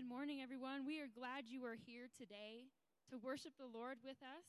Good morning, everyone. We are glad you are here today to worship the Lord with us.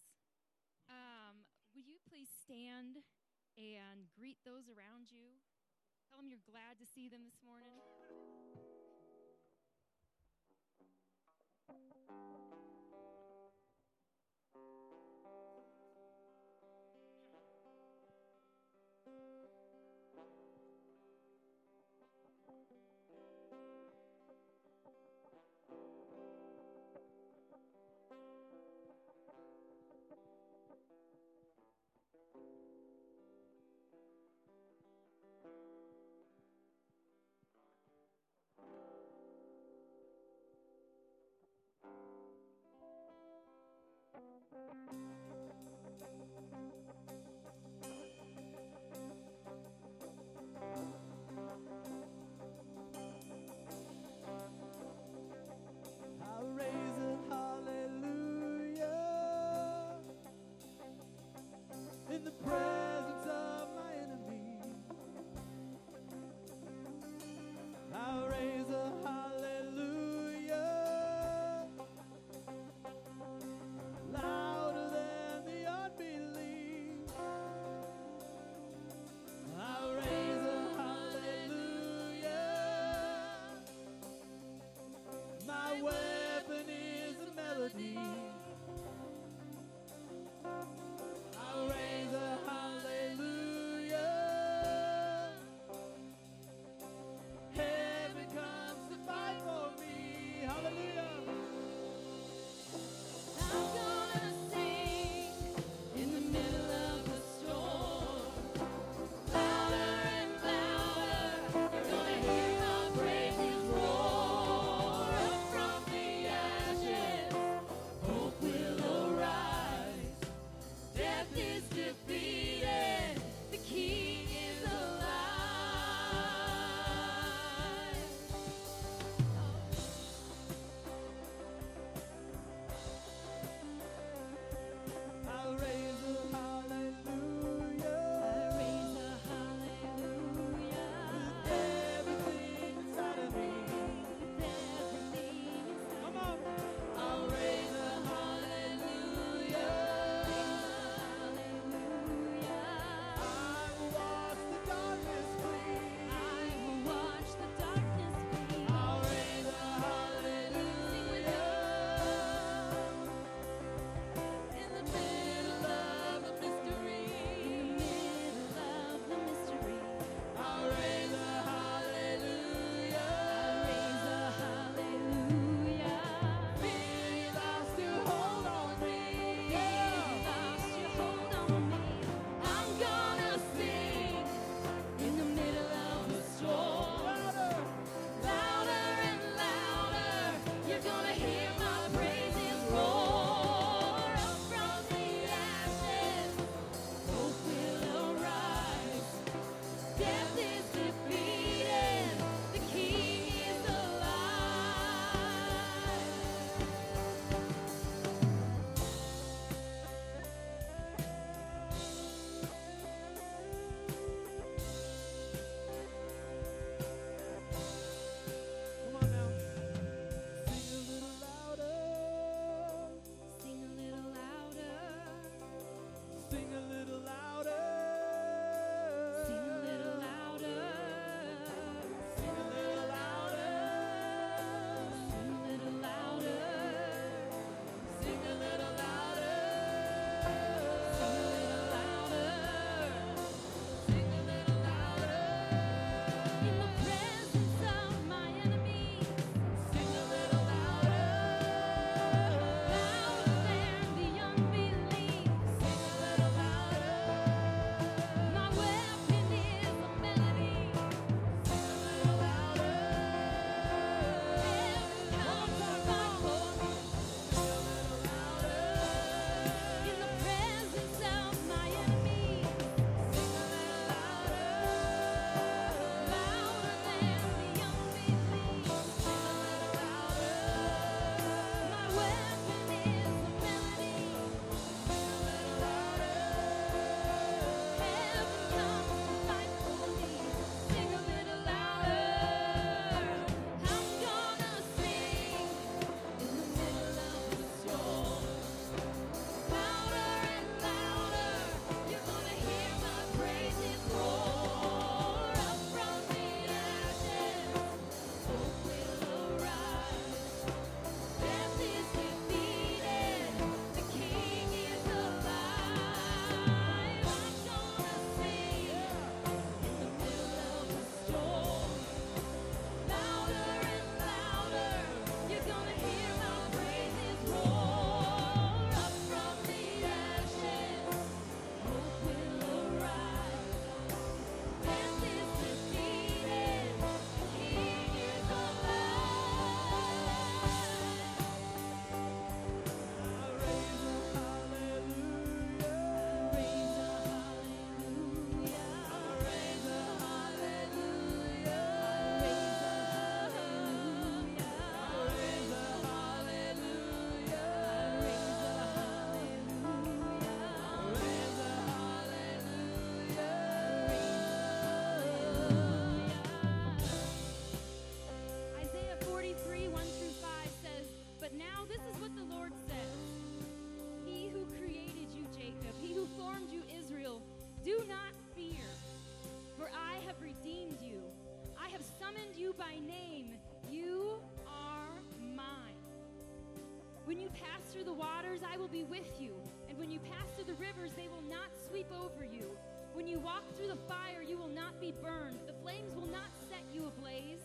through the waters, I will be with you. And when you pass through the rivers, they will not sweep over you. When you walk through the fire, you will not be burned. The flames will not set you ablaze.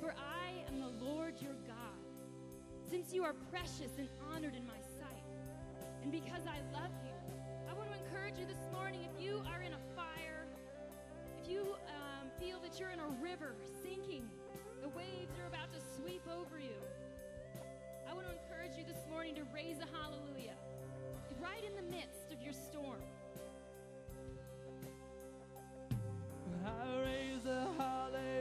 For I am the Lord your God. Since you are precious and honored in my sight, and because I love you, I want to encourage you this morning if you are in a fire, if you um, feel that you're in a river sinking, the waves are about to sweep over you. I want to encourage you this morning to raise a hallelujah right in the midst of your storm. I raise a hallelujah.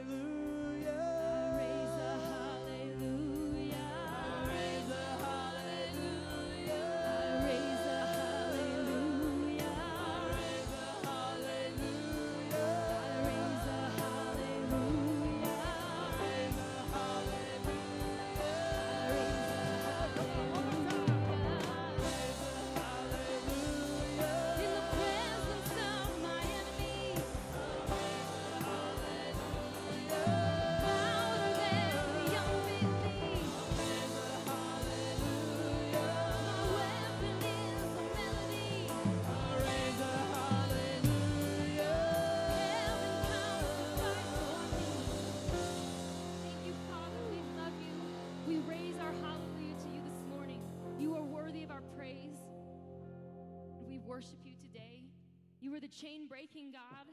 You are the chain breaking God.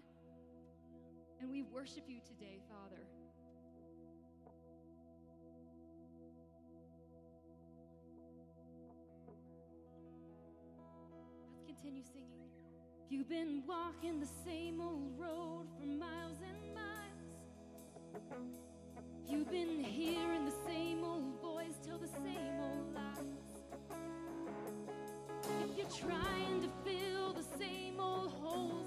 And we worship you today, Father. Let's continue singing. You've been walking the same old road for miles and miles, you've been hearing the same old voice tell the same old lies, if you're trying to 这么好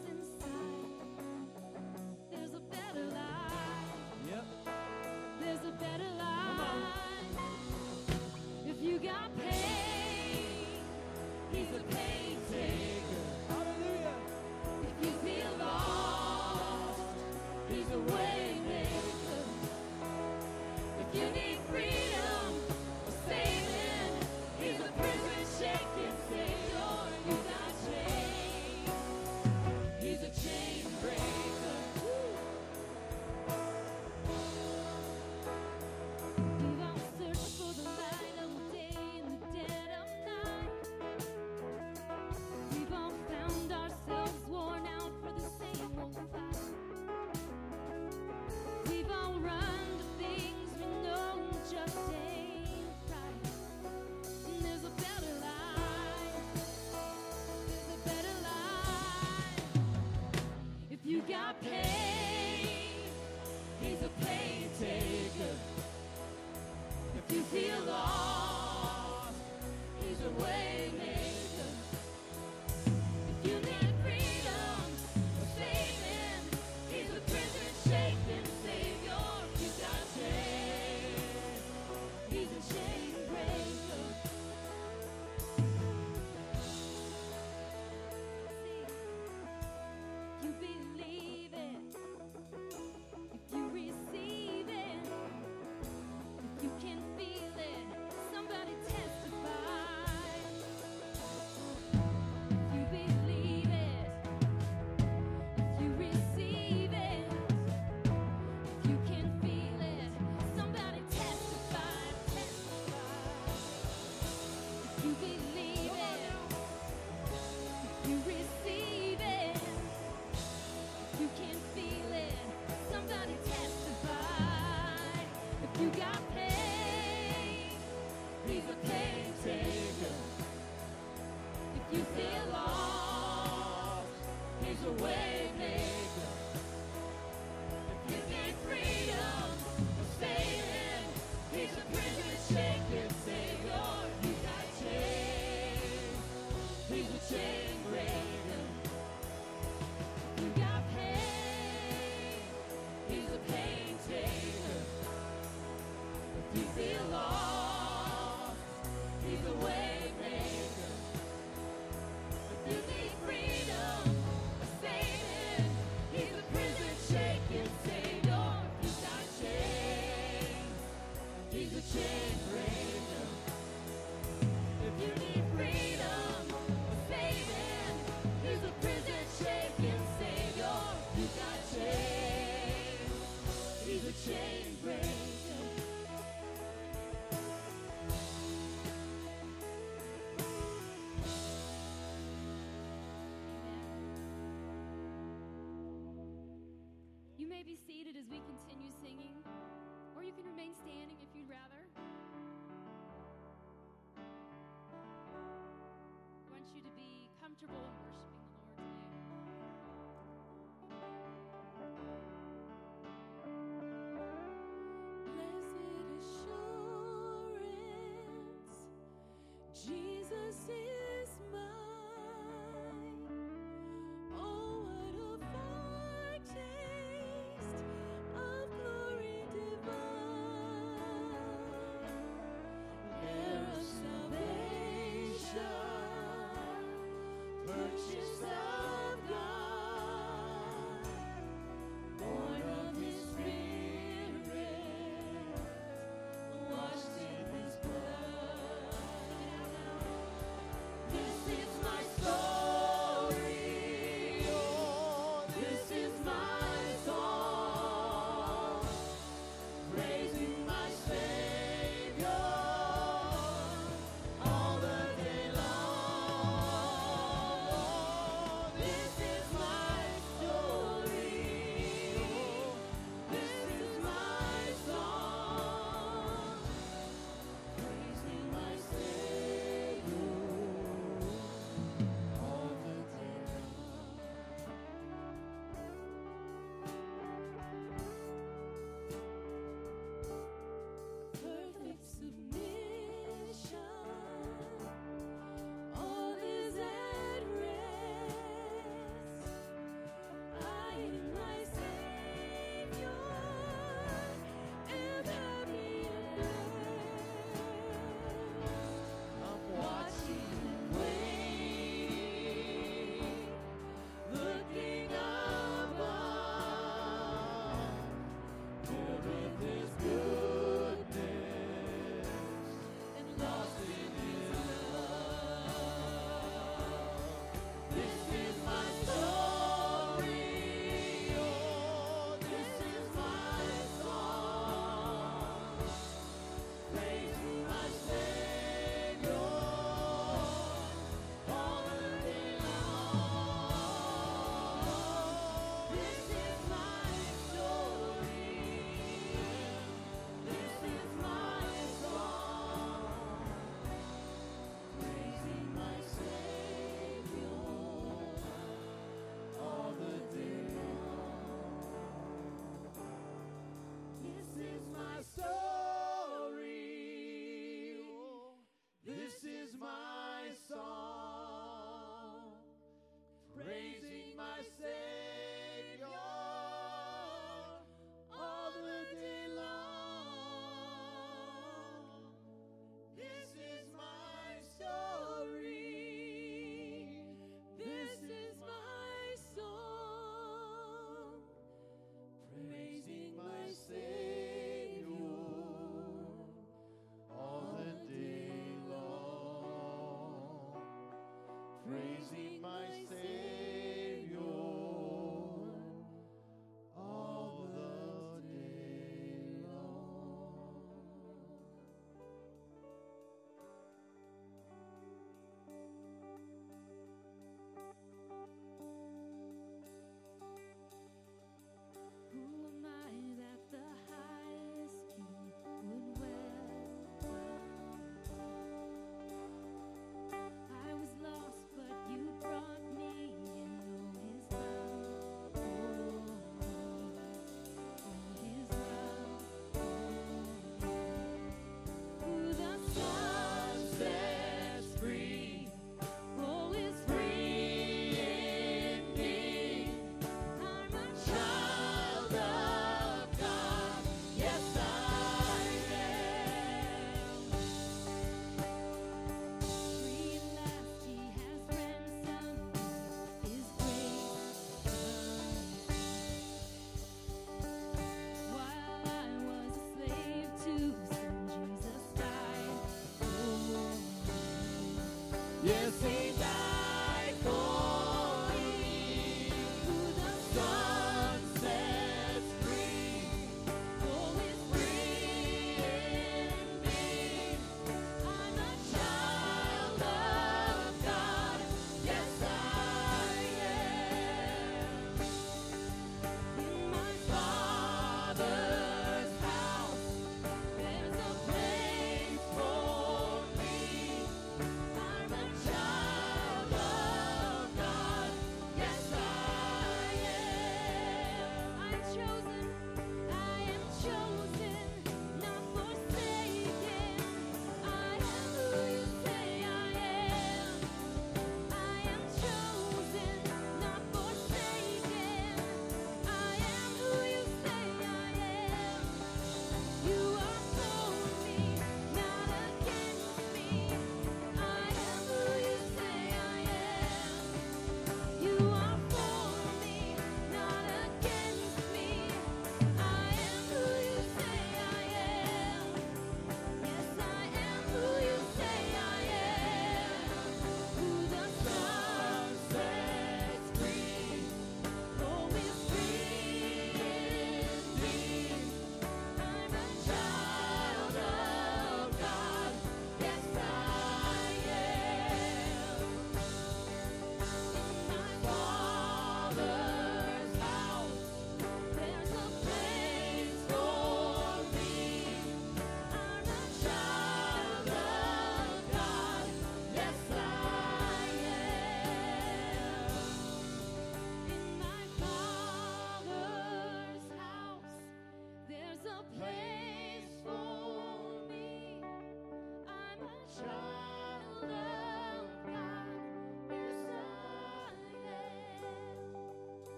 comfortable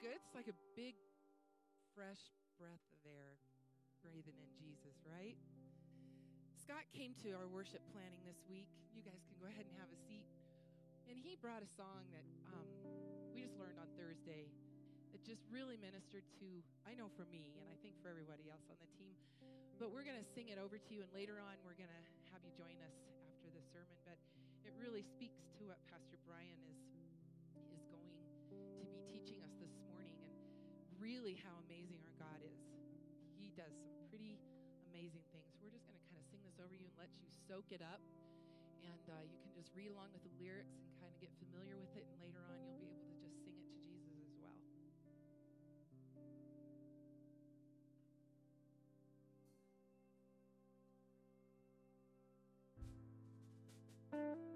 good? It's like a big, fresh breath of air breathing in Jesus, right? Scott came to our worship planning this week. You guys can go ahead and have a seat. And he brought a song that um, we just learned on Thursday that just really ministered to, I know for me, and I think for everybody else on the team. But we're going to sing it over to you, and later on, we're going to have you join us after the sermon. But it really speaks to what Pastor Brian is to be teaching us this morning, and really how amazing our God is. He does some pretty amazing things. We're just going to kind of sing this over you and let you soak it up, and uh, you can just read along with the lyrics and kind of get familiar with it, and later on, you'll be able to just sing it to Jesus as well. There's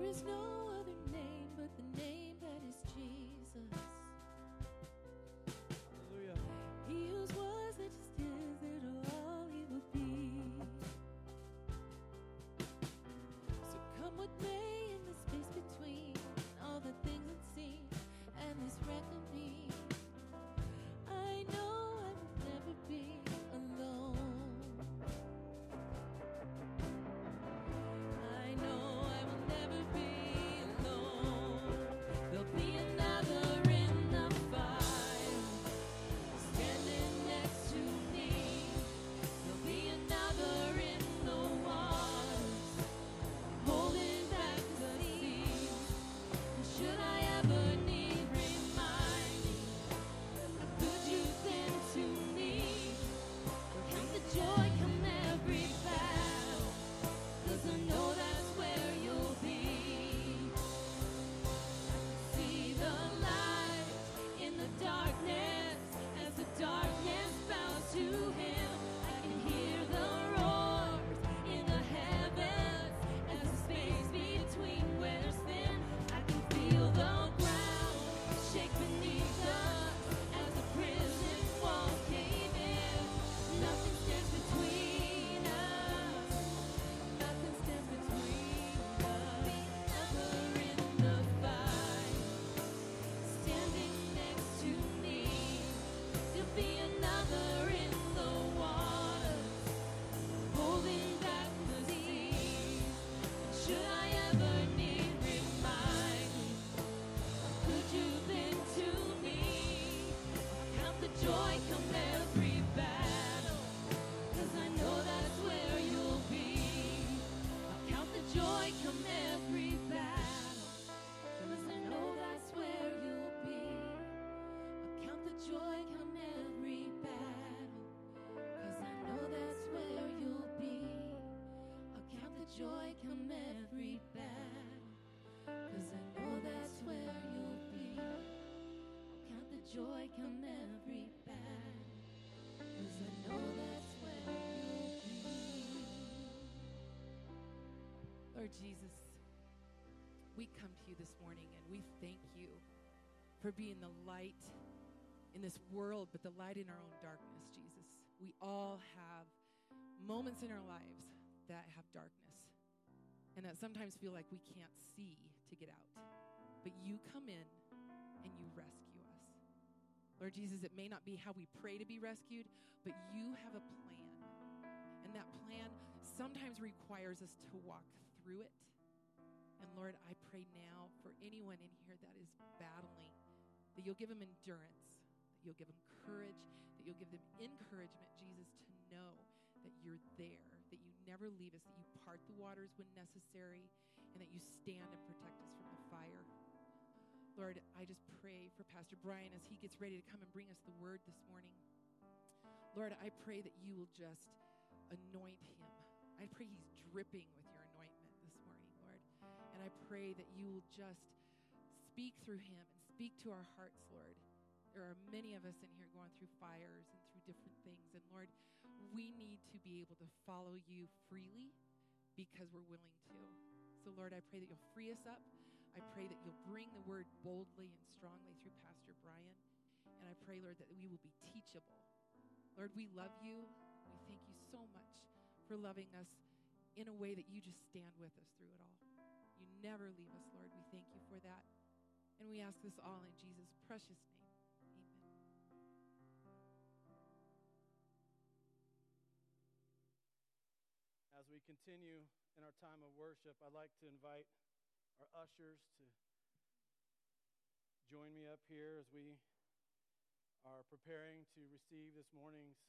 There is no joy come every battle. Cause I know that's where you'll be. Count the joy come every battle. Cause I know that's where you'll be. Lord Jesus, we come to you this morning and we thank you for being the light in this world, but the light in our own darkness, Jesus. We all have moments in our lives and that sometimes feel like we can't see to get out. But you come in and you rescue us. Lord Jesus, it may not be how we pray to be rescued, but you have a plan. And that plan sometimes requires us to walk through it. And Lord, I pray now for anyone in here that is battling, that you'll give them endurance, that you'll give them courage, that you'll give them encouragement, Jesus, to know that you're there, that you never leave us, that you part the waters when necessary, and that you stand and protect us from the fire. Lord, I just pray for Pastor Brian as he gets ready to come and bring us the word this morning. Lord, I pray that you will just anoint him. I pray he's dripping with your anointment this morning, Lord. And I pray that you will just speak through him and speak to our hearts, Lord. There are many of us in here going through fires and through different things. And Lord, we need to be able to follow you freely because we're willing to. So, Lord, I pray that you'll free us up. I pray that you'll bring the word boldly and strongly through Pastor Brian. And I pray, Lord, that we will be teachable. Lord, we love you. We thank you so much for loving us in a way that you just stand with us through it all. You never leave us, Lord. We thank you for that. And we ask this all in Jesus' precious name. Continue in our time of worship, I'd like to invite our ushers to join me up here as we are preparing to receive this morning's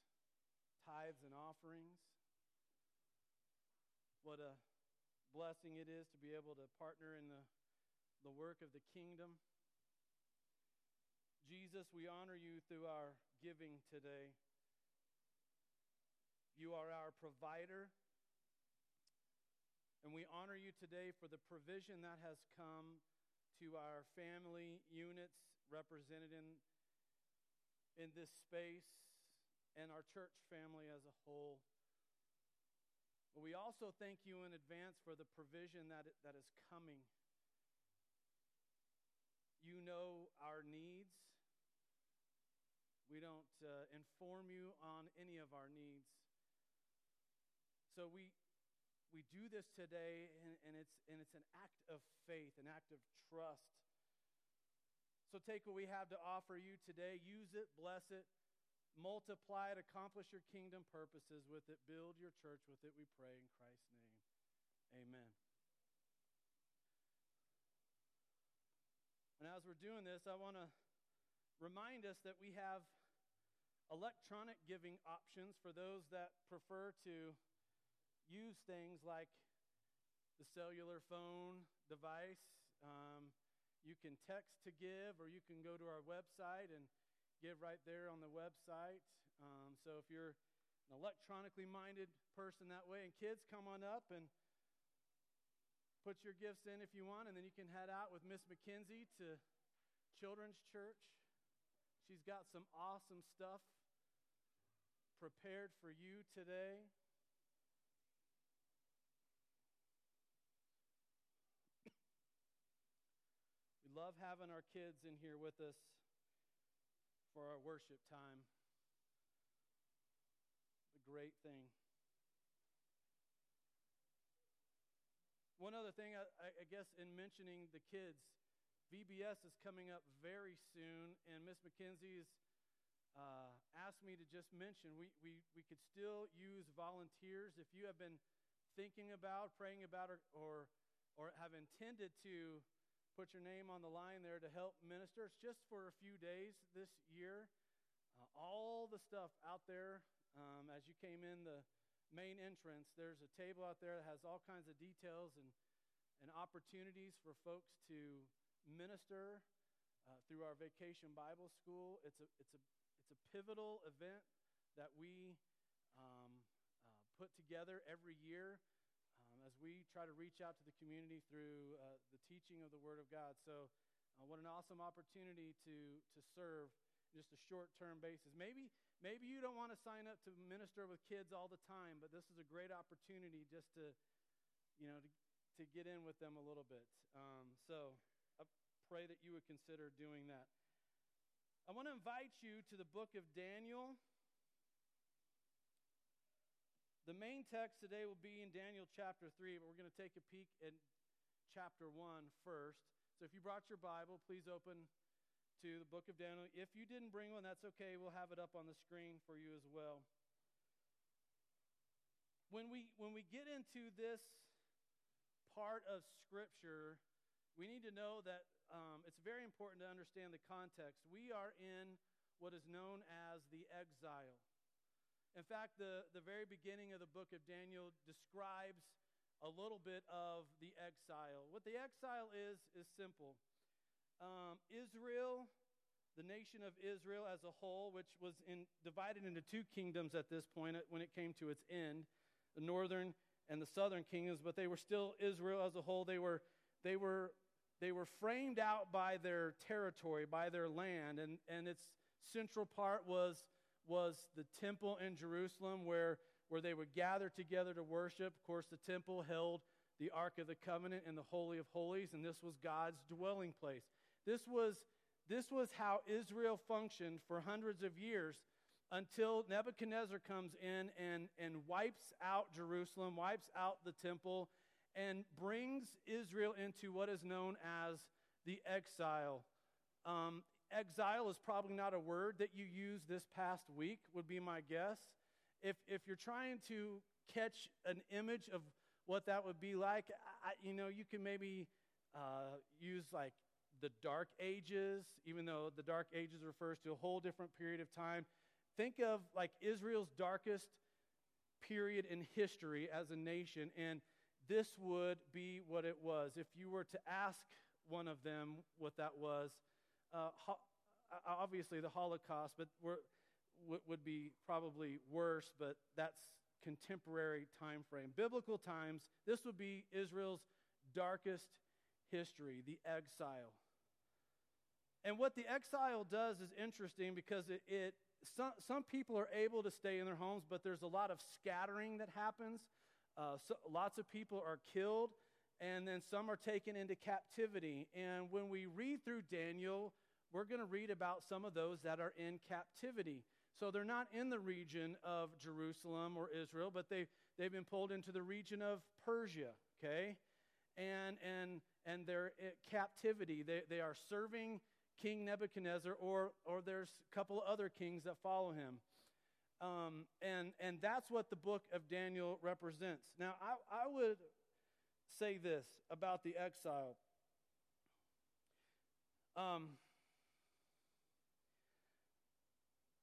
tithes and offerings. What a blessing it is to be able to partner in the, the work of the kingdom. Jesus, we honor you through our giving today. You are our provider. And we honor you today for the provision that has come to our family units represented in, in this space and our church family as a whole. But we also thank you in advance for the provision that, that is coming. You know our needs. We don't uh, inform you on any of our needs. So we, we do this today, and, and, it's, and it's an act of faith, an act of trust. So take what we have to offer you today, use it, bless it, multiply it, accomplish your kingdom purposes with it, build your church with it, we pray in Christ's name. Amen. And as we're doing this, I want to remind us that we have electronic giving options for those that prefer to use things like the cellular phone device. Um, you can text to give, or you can go to our website and give right there on the website. Um, so if you're an electronically minded person that way, and kids, come on up and put your gifts in if you want, and then you can head out with Miss McKenzie to Children's Church. She's got some awesome stuff prepared for you today. Love having our kids in here with us for our worship time. A great thing. One other thing, I, I, guess, in mentioning the kids, VBS is coming up very soon, and Miss McKenzie's uh, asked me to just mention we, we, we could still use volunteers. If you have been thinking about, praying about, or, or, or have intended to put your name on the line there to help minister. It's just for a few days this year. Uh, all the stuff out there, um, as you came in the main entrance, there's a table out there that has all kinds of details and, and opportunities for folks to minister uh, through our vacation Bible school. It's a, it's, a, it's a pivotal event that we um, uh, put together every year as we try to reach out to the community through uh, the teaching of the Word of God. So, uh, what an awesome opportunity to, to serve just a short-term basis. Maybe maybe you don't want to sign up to minister with kids all the time, but this is a great opportunity just to, you know, to, to get in with them a little bit. Um, so I pray that you would consider doing that. I want to invite you to the book of Daniel. The main text today will be in Daniel chapter 3, but we're going to take a peek at chapter 1 first. So if you brought your Bible, please open to the book of Daniel. If you didn't bring one, that's okay. We'll have it up on the screen for you as well. When we when we get into this part of Scripture, we need to know that um, it's very important to understand the context. We are in what is known as the exile. In fact, the, the very beginning of the book of Daniel describes a little bit of the exile. What the exile is, is simple um, Israel, the nation of Israel as a whole, which was in, divided into two kingdoms at this point when it came to its end, the northern and the southern kingdoms, but they were still Israel as a whole. They were, they were, they were framed out by their territory, by their land, and, and its central part was, was the temple in Jerusalem where, where they would gather together to worship. Of course, the temple held the Ark of the Covenant and the Holy of Holies, and this was God's dwelling place. This was, this was how Israel functioned for hundreds of years until Nebuchadnezzar comes in and, and wipes out Jerusalem, wipes out the temple, and brings Israel into what is known as the exile. Um, exile is probably not a word that you use this past week, would be my guess. If, if you're trying to catch an image of what that would be like, I, you know, you can maybe uh, use like the Dark Ages, even though the Dark Ages refers to a whole different period of time. Think of like Israel's darkest period in history as a nation, and this would be what it was. If you were to ask one of them what that was, uh, ho- obviously the Holocaust, but would be probably worse, but that's contemporary time frame. Biblical times, this would be Israel's darkest history, the exile. And what the exile does is interesting because it, it some, some people are able to stay in their homes, but there's a lot of scattering that happens. Uh, so lots of people are killed, and then some are taken into captivity. And when we read through Daniel, we're going to read about some of those that are in captivity. So they're not in the region of Jerusalem or Israel, but they, they've been pulled into the region of Persia, okay? And, and, and they're in captivity. They, they are serving King Nebuchadnezzar, or, or there's a couple other kings that follow him. Um, and, and that's what the book of Daniel represents. Now, I, I would say this about the exile. Um,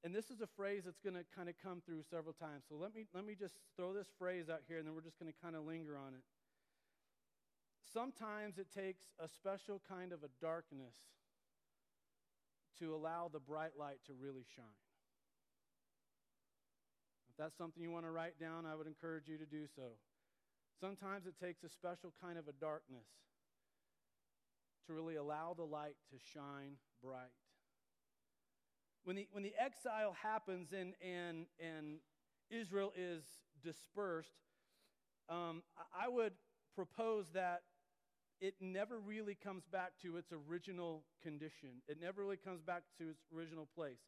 and this is a phrase that's going to kind of come through several times. So let me, let me just throw this phrase out here, and then we're just going to kind of linger on it. Sometimes it takes a special kind of a darkness to allow the bright light to really shine. If that's something you want to write down, I would encourage you to do so. Sometimes it takes a special kind of a darkness to really allow the light to shine bright. When the, when the exile happens and, and, and Israel is dispersed, um, I would propose that it never really comes back to its original condition. It never really comes back to its original place.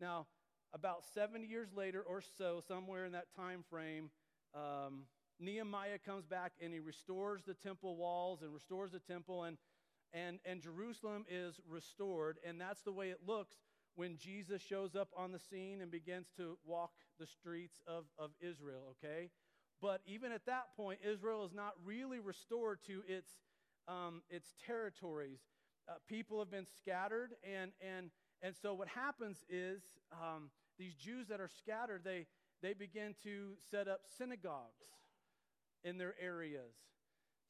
Now, about 70 years later or so, somewhere in that time frame, um, Nehemiah comes back and he restores the temple walls and restores the temple, and, and, and Jerusalem is restored. And that's the way it looks when Jesus shows up on the scene and begins to walk the streets of, of Israel, okay? But even at that point, Israel is not really restored to its um, its territories. Uh, people have been scattered, and, and, and so what happens is um, these Jews that are scattered, they, they begin to set up synagogues in their areas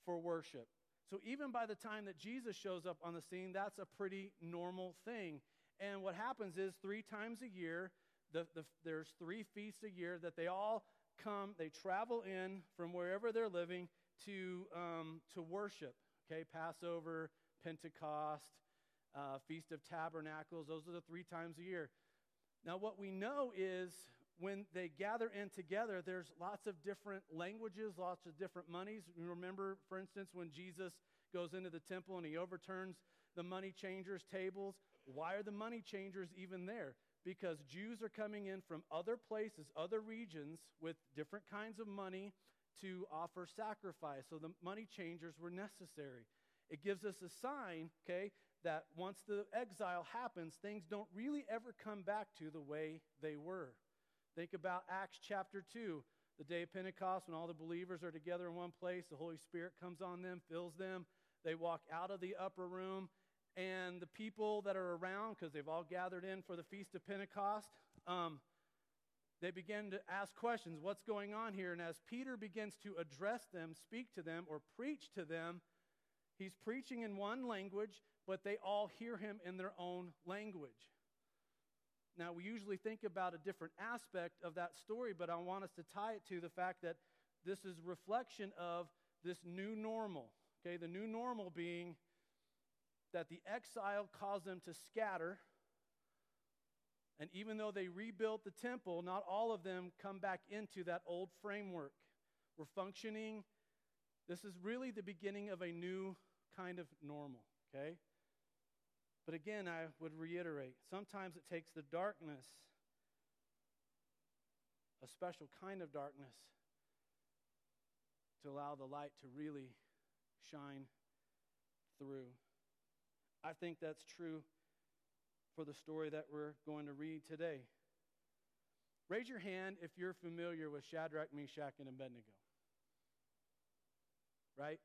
for worship. So even by the time that Jesus shows up on the scene, that's a pretty normal thing. And what happens is three times a year, the, the, there's three feasts a year that they all come, they travel in from wherever they're living to, um, to worship okay? Passover, Pentecost, uh, Feast of Tabernacles. Those are the three times a year. Now, what we know is when they gather in together, there's lots of different languages, lots of different monies. Remember, for instance, when Jesus goes into the temple and he overturns the money changers' tables. Why are the money changers even there? Because Jews are coming in from other places, other regions, with different kinds of money to offer sacrifice. So the money changers were necessary. It gives us a sign, okay, that once the exile happens, things don't really ever come back to the way they were. Think about Acts chapter 2, the day of Pentecost, when all the believers are together in one place, the Holy Spirit comes on them, fills them. They walk out of the upper room, and the people that are around, because they've all gathered in for the Feast of Pentecost, um, they begin to ask questions what's going on here? And as Peter begins to address them, speak to them, or preach to them, he's preaching in one language, but they all hear him in their own language. Now, we usually think about a different aspect of that story, but I want us to tie it to the fact that this is reflection of this new normal. Okay, the new normal being that the exile caused them to scatter. And even though they rebuilt the temple, not all of them come back into that old framework. We're functioning. This is really the beginning of a new kind of normal, okay? But again, I would reiterate sometimes it takes the darkness, a special kind of darkness, to allow the light to really shine through. I think that's true for the story that we're going to read today. Raise your hand if you're familiar with Shadrach, Meshach, and Abednego. Right?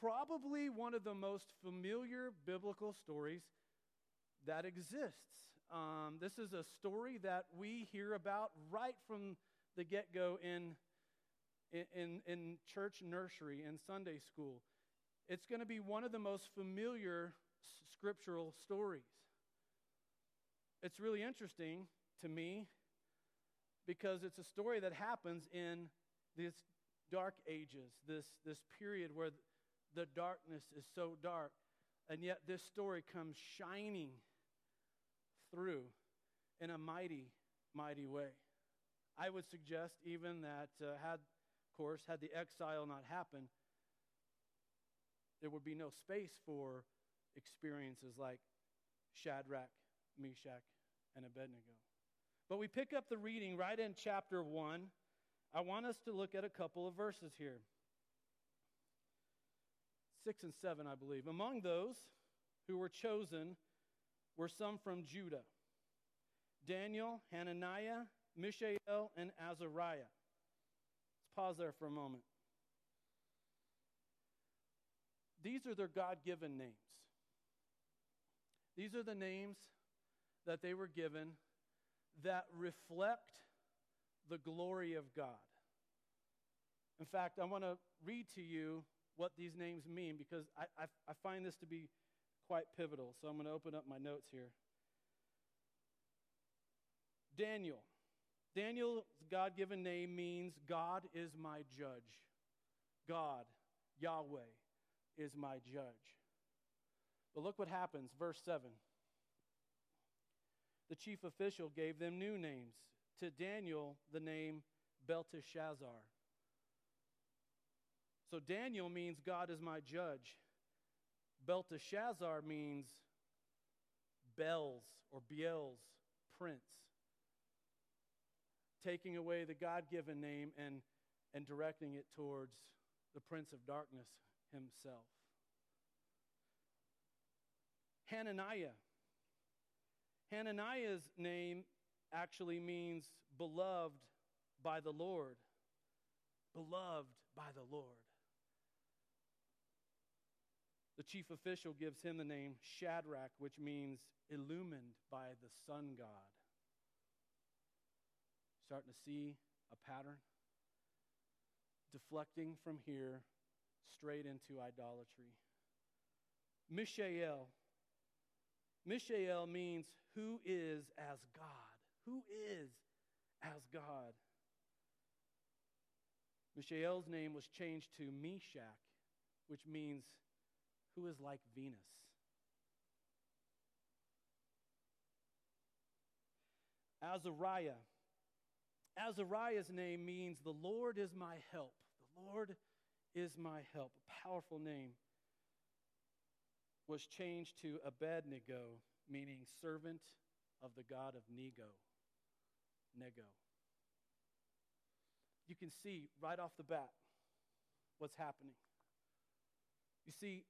Probably one of the most familiar biblical stories that exists. Um, this is a story that we hear about right from the get go in in, in church nursery and Sunday school. It's going to be one of the most familiar scriptural stories. It's really interesting to me because it's a story that happens in these dark ages, this, this period where the darkness is so dark, and yet this story comes shining through in a mighty, mighty way. I would suggest even that uh, had of course, had the exile not happened, there would be no space for experiences like Shadrach, Meshach, and Abednego. But we pick up the reading right in chapter 1. I want us to look at a couple of verses here. 6 and 7, I believe. Among those who were chosen were some from Judah Daniel, Hananiah, Mishael, and Azariah Let's pause there for a moment. These are their God given names. These are the names that they were given that reflect the glory of God. In fact, I want to read to you what these names mean because I, I, I find this to be quite pivotal. So I'm going to open up my notes here. Daniel. Daniel's God given name means God is my judge. God, Yahweh, is my judge. But look what happens, verse 7. The chief official gave them new names. To Daniel, the name Belteshazzar. So Daniel means God is my judge. Belteshazzar means Bells or Biel's prince taking away the God given name and, and directing it towards the Prince of Darkness himself. Hananiah. Hananiah's name actually means beloved by the Lord. Beloved by the Lord. The chief official gives him the name Shadrach, which means illumined by the sun god. Starting to see a pattern? Deflecting from here straight into idolatry. Mishael. Mishael means who is as God. Who is as God? Mishael's name was changed to Meshach, which means who is like Venus. Azariah. Azariah's name means the Lord is my help. The Lord is my help. A powerful name was changed to Abednego, meaning servant of the God of Nego. Nego. You can see right off the bat what's happening. You see,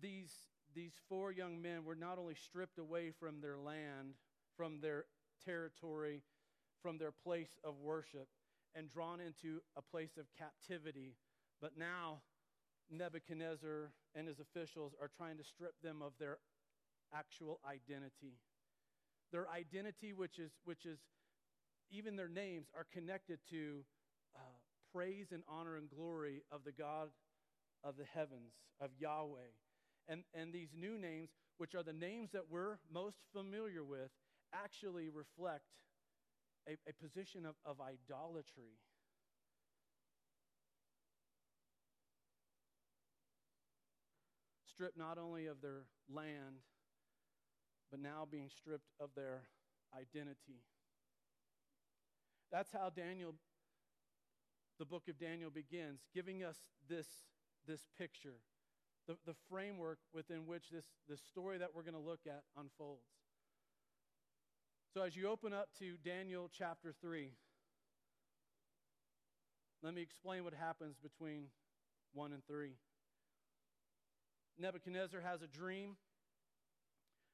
these, these four young men were not only stripped away from their land, from their territory, from their place of worship, and drawn into a place of captivity, but now Nebuchadnezzar and his officials are trying to strip them of their actual identity. Their identity, which is, which is even their names, are connected to uh, praise and honor and glory of the God of the heavens, of Yahweh. And, and these new names, which are the names that we're most familiar with, actually reflect a, a position of, of idolatry. Stripped not only of their land, but now being stripped of their identity. That's how Daniel, the book of Daniel begins, giving us this, this picture, the, the framework within which this, this story that we're going to look at unfolds. So, as you open up to Daniel chapter 3, let me explain what happens between 1 and 3. Nebuchadnezzar has a dream.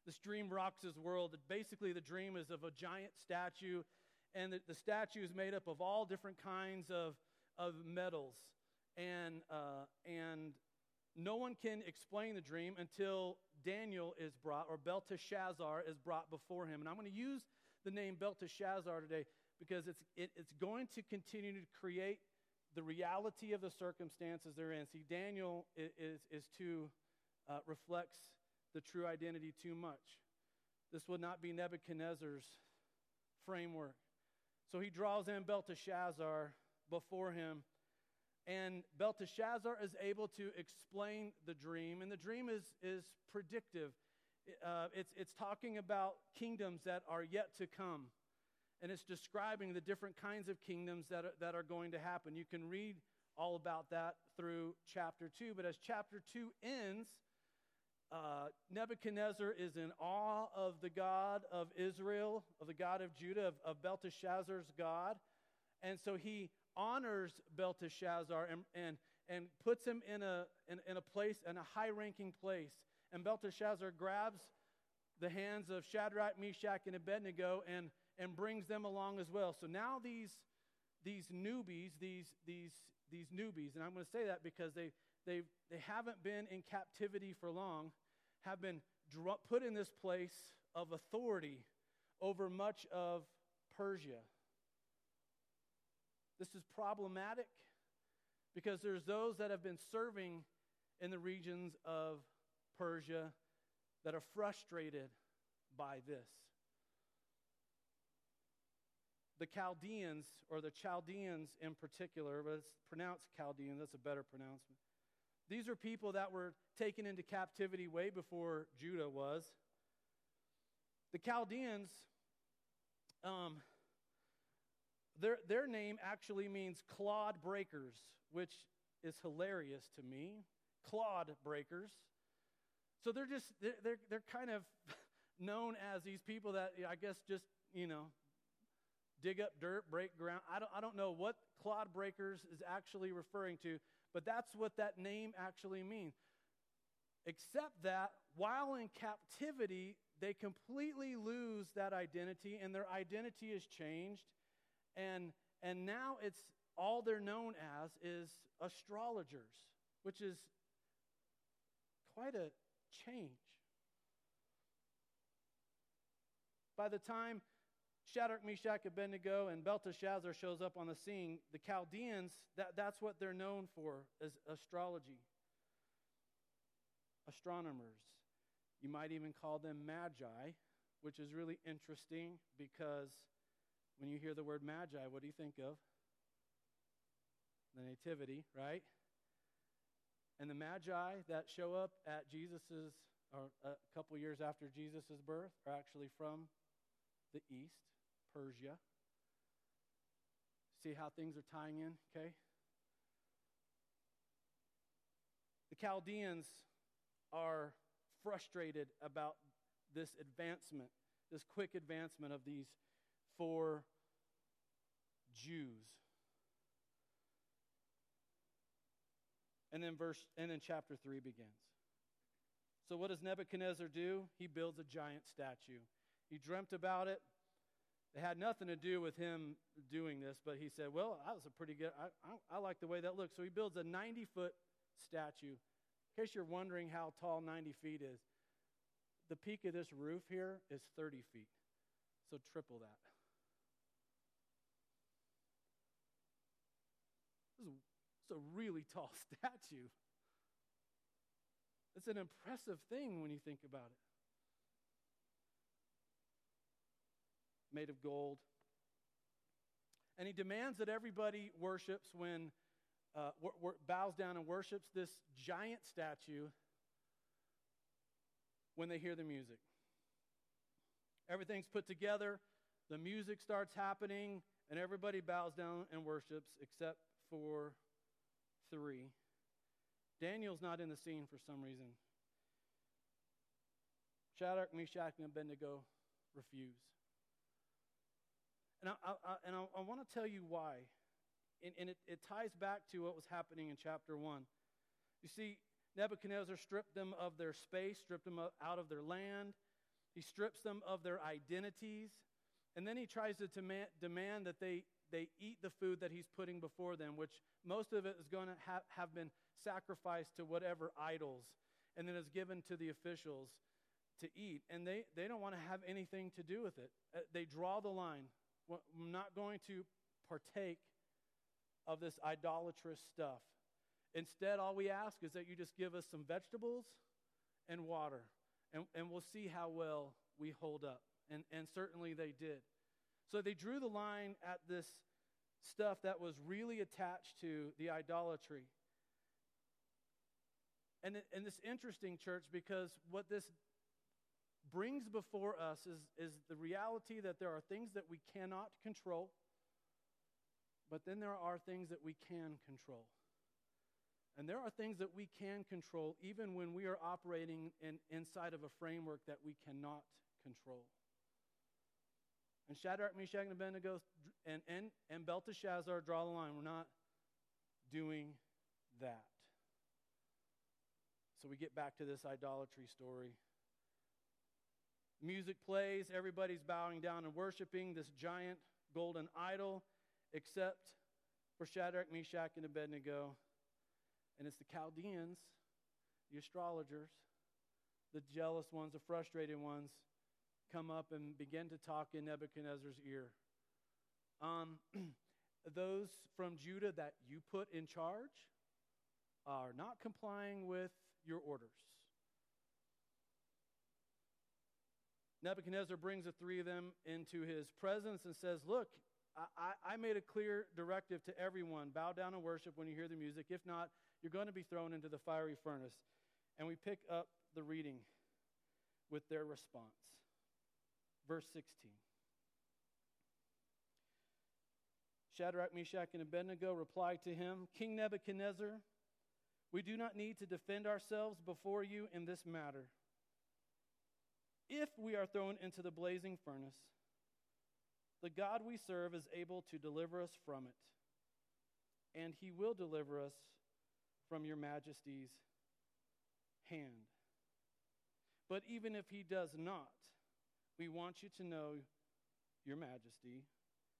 This dream rocks his world. Basically, the dream is of a giant statue, and the, the statue is made up of all different kinds of, of metals. And, uh, and no one can explain the dream until Daniel is brought, or Belteshazzar is brought before him. And I'm going to use the name Belteshazzar today because it's, it, it's going to continue to create the reality of the circumstances they're in. See, Daniel is, is, too, uh, reflects the true identity too much. This would not be Nebuchadnezzar's framework. So he draws in Belteshazzar before him and Belteshazzar is able to explain the dream, and the dream is, is predictive. Uh, it's, it's talking about kingdoms that are yet to come, and it's describing the different kinds of kingdoms that are, that are going to happen. You can read all about that through chapter 2, but as chapter 2 ends, uh, Nebuchadnezzar is in awe of the God of Israel, of the God of Judah, of, of Belteshazzar's God. And so he honors Belteshazzar and, and, and puts him in a, in, in a place, in a high ranking place. And Belteshazzar grabs the hands of Shadrach, Meshach, and Abednego and, and brings them along as well. So now these, these newbies, these, these, these newbies, and I'm going to say that because they, they, they haven't been in captivity for long, have been put in this place of authority over much of Persia. This is problematic because there's those that have been serving in the regions of Persia that are frustrated by this. The Chaldeans, or the Chaldeans in particular, but it's pronounced Chaldean, that's a better pronouncement. These are people that were taken into captivity way before Judah was. The Chaldeans um, their, their name actually means clod breakers, which is hilarious to me. Clod breakers. So they're just, they're, they're, they're kind of known as these people that I guess just, you know, dig up dirt, break ground. I don't, I don't know what clod breakers is actually referring to, but that's what that name actually means. Except that while in captivity, they completely lose that identity and their identity is changed and, and now it's all they're known as is astrologers, which is quite a change. By the time Shadrach, Meshach, Abednego, and Belteshazzar shows up on the scene, the Chaldeans, that, that's what they're known for, is astrology. Astronomers. You might even call them magi, which is really interesting because when you hear the word magi, what do you think of? The nativity, right? And the magi that show up at Jesus's, or a couple years after Jesus' birth, are actually from the east, Persia. See how things are tying in, okay? The Chaldeans are frustrated about this advancement, this quick advancement of these four Jews. And then verse and then chapter 3 begins. So what does Nebuchadnezzar do? He builds a giant statue. He dreamt about it. It had nothing to do with him doing this, but he said, Well, that was a pretty good, I, I, I like the way that looks. So he builds a 90 foot statue. In case you're wondering how tall 90 feet is, the peak of this roof here is 30 feet. So triple that. This is it's a really tall statue. It's an impressive thing when you think about it. Made of gold. And he demands that everybody worships when, uh, w- w- bows down and worships this giant statue when they hear the music. Everything's put together, the music starts happening, and everybody bows down and worships except for three. Daniel's not in the scene for some reason. Shadrach, Meshach, and Abednego refuse. And I, I, and I, I want to tell you why. And, and it, it ties back to what was happening in chapter 1. You see, Nebuchadnezzar stripped them of their space, stripped them out of their land. He strips them of their identities. And then he tries to demand that they, they eat the food that he's putting before them, which most of it is going to have, have been sacrificed to whatever idols, and then is given to the officials to eat. And they, they don't want to have anything to do with it. Uh, they draw the line. I'm not going to partake of this idolatrous stuff. Instead, all we ask is that you just give us some vegetables and water, and, and we'll see how well we hold up. And, and certainly they did. So they drew the line at this stuff that was really attached to the idolatry. And, and this interesting, church, because what this brings before us is, is the reality that there are things that we cannot control, but then there are things that we can control. And there are things that we can control even when we are operating in, inside of a framework that we cannot control. And Shadrach, Meshach, and Abednego and, and, and Belteshazzar draw the line. We're not doing that. So we get back to this idolatry story. Music plays, everybody's bowing down and worshiping this giant golden idol, except for Shadrach, Meshach, and Abednego. And it's the Chaldeans, the astrologers, the jealous ones, the frustrated ones, come up and begin to talk in Nebuchadnezzar's ear. Um, those from Judah that you put in charge are not complying with your orders. Nebuchadnezzar brings the three of them into his presence and says, Look, I, I, made a clear directive to everyone bow down and worship when you hear the music. If not, you're going to be thrown into the fiery furnace. And we pick up the reading with their response. Verse 16. Shadrach, Meshach, and Abednego replied to him King Nebuchadnezzar, we do not need to defend ourselves before you in this matter. If we are thrown into the blazing furnace, the God we serve is able to deliver us from it, and he will deliver us from your majesty's hand. But even if he does not, we want you to know, Your Majesty,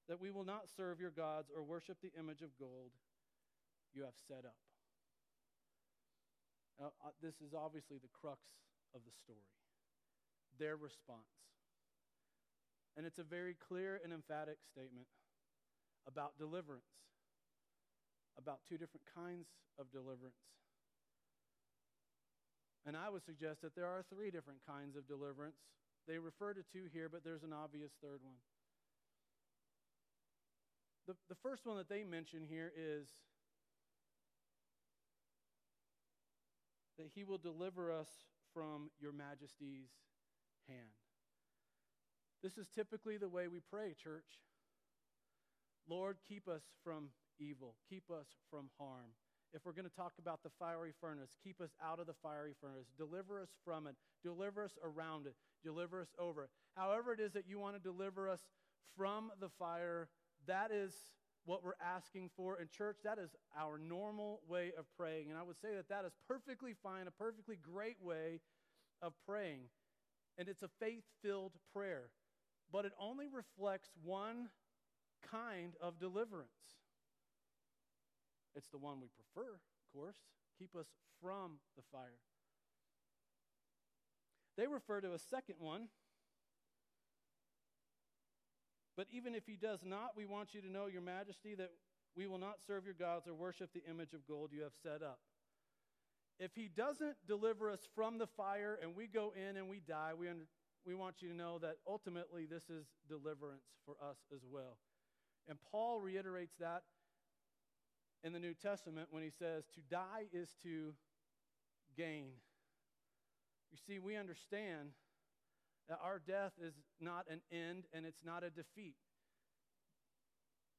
that we will not serve your gods or worship the image of gold you have set up. Now, uh, this is obviously the crux of the story their response. And it's a very clear and emphatic statement about deliverance, about two different kinds of deliverance. And I would suggest that there are three different kinds of deliverance they refer to two here, but there's an obvious third one. The, the first one that they mention here is that he will deliver us from your majesty's hand. This is typically the way we pray, church. Lord, keep us from evil, keep us from harm. If we're going to talk about the fiery furnace, keep us out of the fiery furnace. Deliver us from it. Deliver us around it. Deliver us over. However, it is that you want to deliver us from the fire, that is what we're asking for. In church, that is our normal way of praying. And I would say that that is perfectly fine, a perfectly great way of praying. And it's a faith filled prayer. But it only reflects one kind of deliverance. It's the one we prefer, of course. Keep us from the fire. They refer to a second one. But even if he does not, we want you to know, Your Majesty, that we will not serve your gods or worship the image of gold you have set up. If he doesn't deliver us from the fire and we go in and we die, we, under, we want you to know that ultimately this is deliverance for us as well. And Paul reiterates that in the New Testament when he says, To die is to gain. You see, we understand that our death is not an end and it's not a defeat.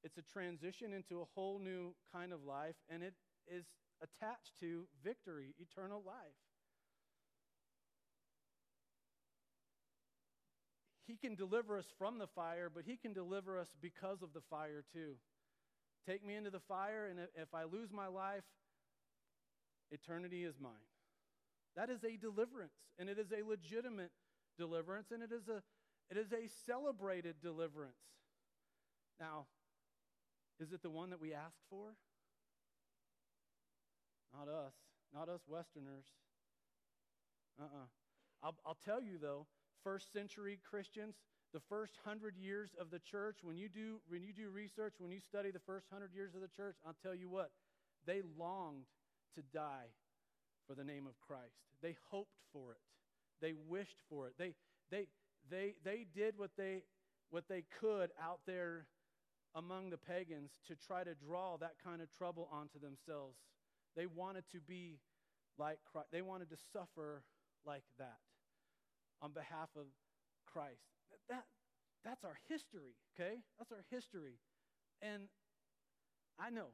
It's a transition into a whole new kind of life, and it is attached to victory, eternal life. He can deliver us from the fire, but He can deliver us because of the fire too. Take me into the fire, and if I lose my life, eternity is mine. That is a deliverance, and it is a legitimate deliverance, and it is a, it is a celebrated deliverance. Now, is it the one that we ask for? Not us. Not us Westerners. Uh uh-uh. uh. I'll, I'll tell you, though, first century Christians, the first hundred years of the church, when you do when you do research, when you study the first hundred years of the church, I'll tell you what, they longed to die for the name of Christ. They hoped for it. They wished for it. They they they they did what they what they could out there among the pagans to try to draw that kind of trouble onto themselves. They wanted to be like Christ. They wanted to suffer like that on behalf of Christ. That, that's our history, okay? That's our history. And I know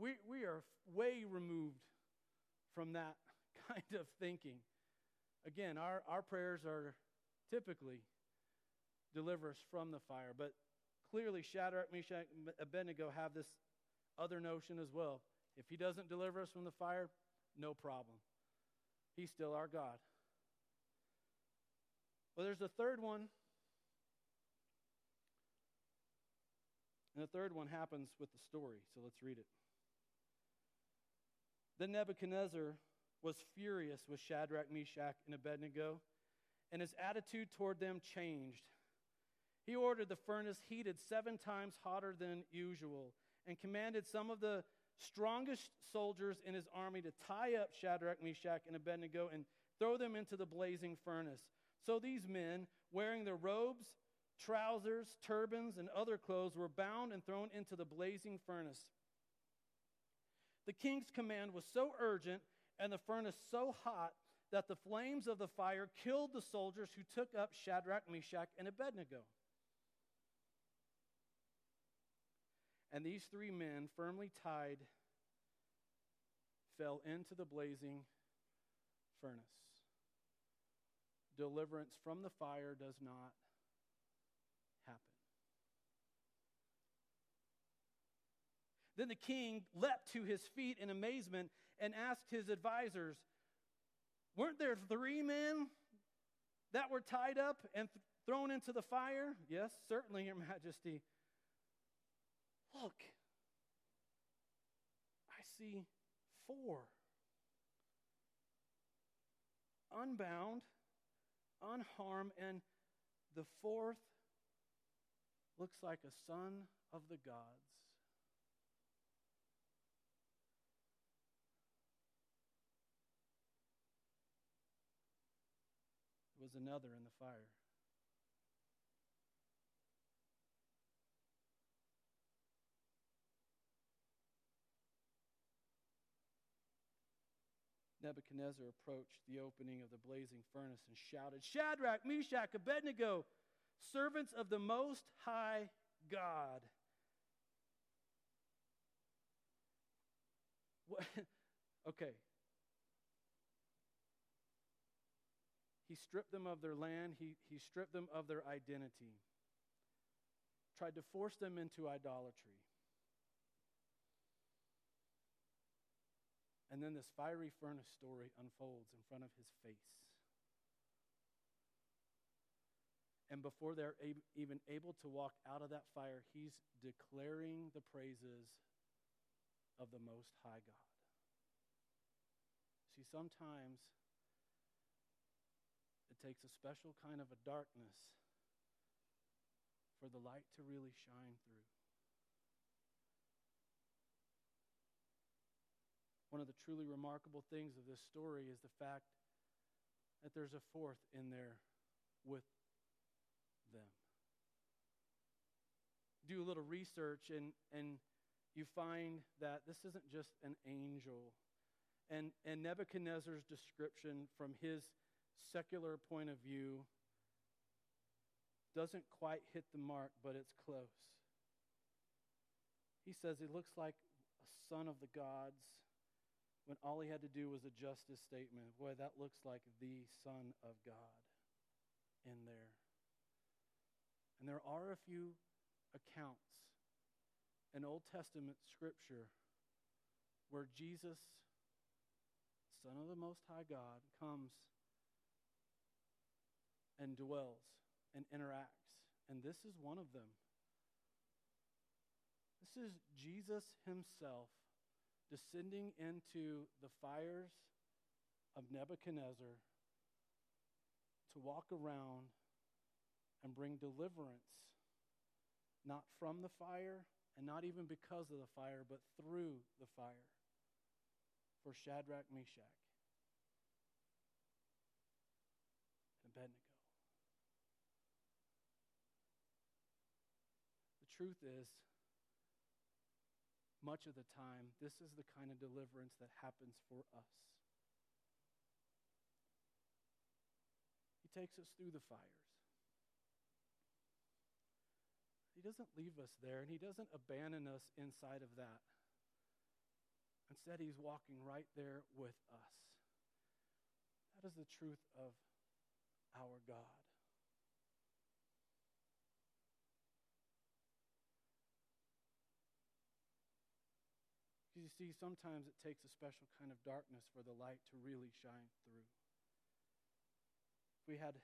we, we are way removed from that kind of thinking. Again, our, our prayers are typically deliver us from the fire, but clearly Shadrach, Meshach, and Abednego have this other notion as well. If he doesn't deliver us from the fire, no problem. He's still our God. Well, there's a third one. And the third one happens with the story, so let's read it. Then Nebuchadnezzar was furious with Shadrach, Meshach, and Abednego, and his attitude toward them changed. He ordered the furnace heated seven times hotter than usual and commanded some of the strongest soldiers in his army to tie up Shadrach, Meshach, and Abednego and throw them into the blazing furnace. So these men, wearing their robes, trousers, turbans, and other clothes, were bound and thrown into the blazing furnace. The king's command was so urgent and the furnace so hot that the flames of the fire killed the soldiers who took up Shadrach, Meshach, and Abednego. And these three men, firmly tied, fell into the blazing furnace deliverance from the fire does not happen. Then the king leapt to his feet in amazement and asked his advisors, Weren't there three men that were tied up and th- thrown into the fire? Yes, certainly, Your Majesty. Look, I see four. Unbound unharmed, and the fourth looks like a son of the gods. Another in the fire. Nebuchadnezzar approached the opening of the blazing furnace and shouted, Shadrach, Meshach, Abednego, servants of the Most High God. What? okay. He stripped them of their land, he, he stripped them of their identity, tried to force them into idolatry. And then this fiery furnace story unfolds in front of his face. And before they're ab- even able to walk out of that fire, he's declaring the praises of the Most High God. See, sometimes takes a special kind of a darkness for the light to really shine through. One of the truly remarkable things of this story is the fact that there's a fourth in there with them. Do a little research, and, and you find that this isn't just an angel. And, and Nebuchadnezzar's description from his secular point of view doesn't quite hit the mark, but it's close. He says he looks like a son of the gods when all he had to do was adjust his statement. Boy, that looks like the Son of God in there. And there are a few accounts in Old Testament scripture where Jesus, Son of the Most High God, comes and dwells and interacts. And this is one of them. This is Jesus himself descending into the fires of Nebuchadnezzar to walk around and bring deliverance, not from the fire and not even because of the fire, but through the fire for Shadrach, Meshach, and Abednego. The truth is, much of the time, this is the kind of deliverance that happens for us. He takes us through the fires. He doesn't leave us there, and He doesn't abandon us inside of that. Instead, He's walking right there with us. That is the truth of our God. You see, sometimes it takes a special kind of darkness for the light to really shine through. If we had,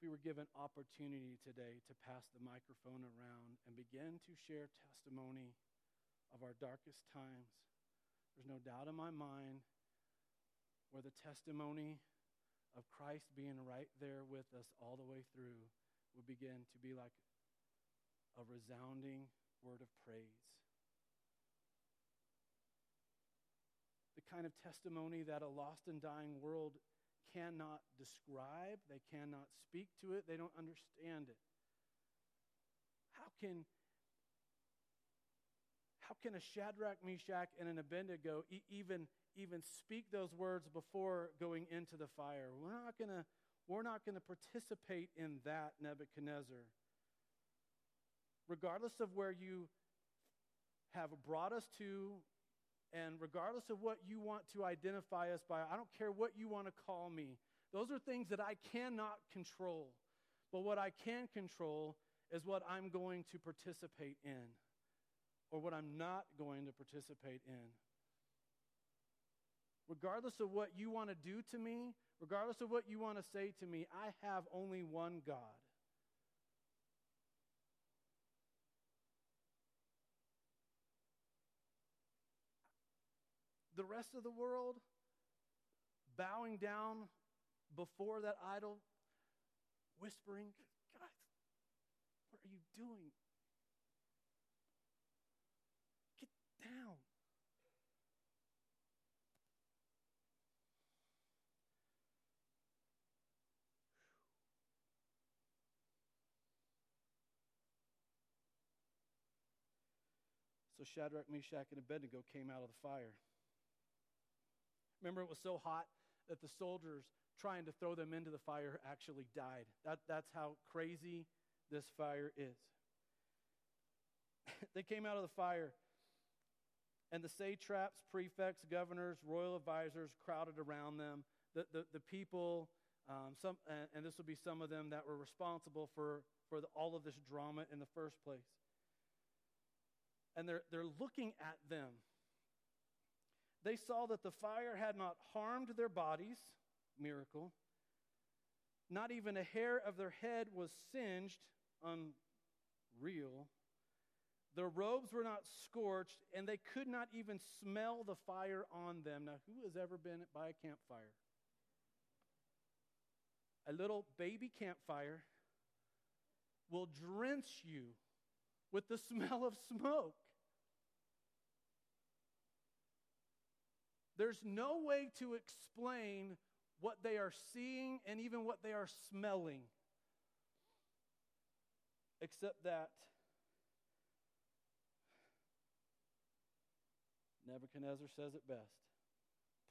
we were given opportunity today to pass the microphone around and begin to share testimony of our darkest times, there's no doubt in my mind where the testimony of Christ being right there with us all the way through would begin to be like a resounding word of praise. Kind of testimony that a lost and dying world cannot describe, they cannot speak to it, they don't understand it. How can how can a Shadrach, Meshach, and an Abednego e- even even speak those words before going into the fire? We're not gonna we're not gonna participate in that, Nebuchadnezzar. Regardless of where you have brought us to and regardless of what you want to identify us by, I don't care what you want to call me. Those are things that I cannot control. But what I can control is what I'm going to participate in or what I'm not going to participate in. Regardless of what you want to do to me, regardless of what you want to say to me, I have only one God. The rest of the world bowing down before that idol, whispering, Guys, what are you doing? Get down. So Shadrach, Meshach, and Abednego came out of the fire. Remember, it was so hot that the soldiers trying to throw them into the fire actually died. That, that's how crazy this fire is. they came out of the fire, and the satraps, prefects, governors, royal advisors crowded around them. The, the, the people, um, some, and, and this would be some of them that were responsible for, for the, all of this drama in the first place. And they're, they're looking at them. They saw that the fire had not harmed their bodies, miracle. Not even a hair of their head was singed, unreal. Their robes were not scorched, and they could not even smell the fire on them. Now, who has ever been by a campfire? A little baby campfire will drench you with the smell of smoke. There's no way to explain what they are seeing and even what they are smelling, except that Nebuchadnezzar says it best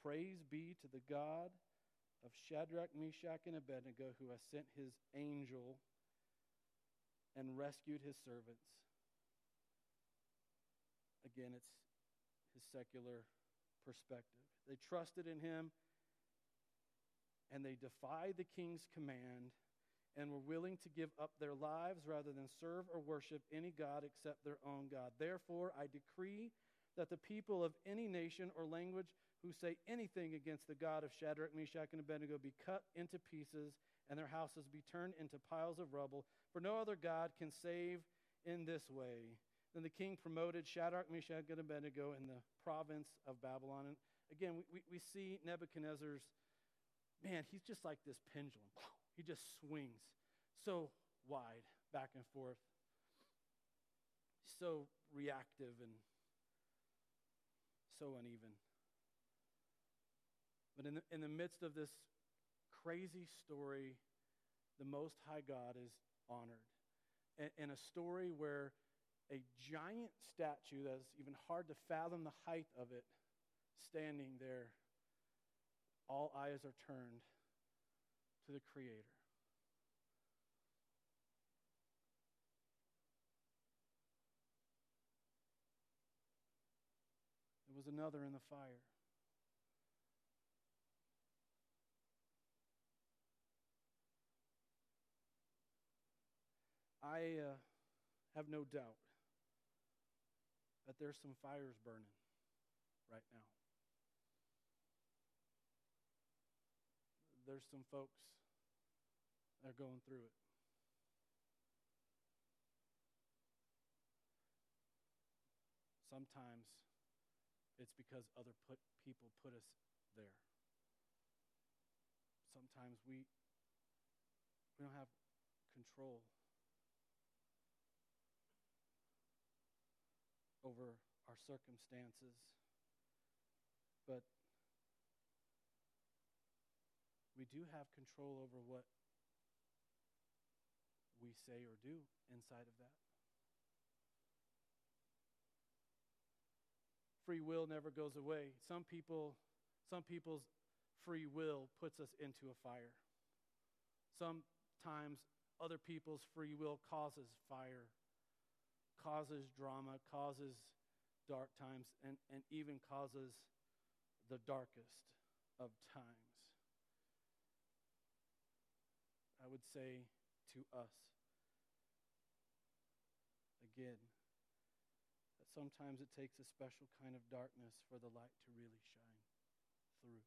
Praise be to the God of Shadrach, Meshach, and Abednego, who has sent his angel and rescued his servants. Again, it's his secular perspective. They trusted in him and they defied the king's command and were willing to give up their lives rather than serve or worship any God except their own God. Therefore, I decree that the people of any nation or language who say anything against the God of Shadrach, Meshach, and Abednego be cut into pieces and their houses be turned into piles of rubble. For no other God can save in this way. Then the king promoted Shadrach, Meshach, and Abednego in the province of Babylon. And again, we, we, we see Nebuchadnezzar's, man, he's just like this pendulum. He just swings so wide back and forth, so reactive and so uneven. But in the, in the midst of this crazy story, the Most High God is honored. And a story where a giant statue that's even hard to fathom the height of it standing there, all eyes are turned to the Creator. There was another in the fire. I uh, have no doubt that there's some fires burning right now. There's some folks that are going through it. Sometimes it's because other put, people put us there. Sometimes we, we don't have control over our circumstances, but we do have control over what we say or do inside of that. Free will never goes away. Some people, some people's free will puts us into a fire. Sometimes other people's free will causes fire causes drama, causes dark times, and, and even causes the darkest of times. I would say to us, again, that sometimes it takes a special kind of darkness for the light to really shine through.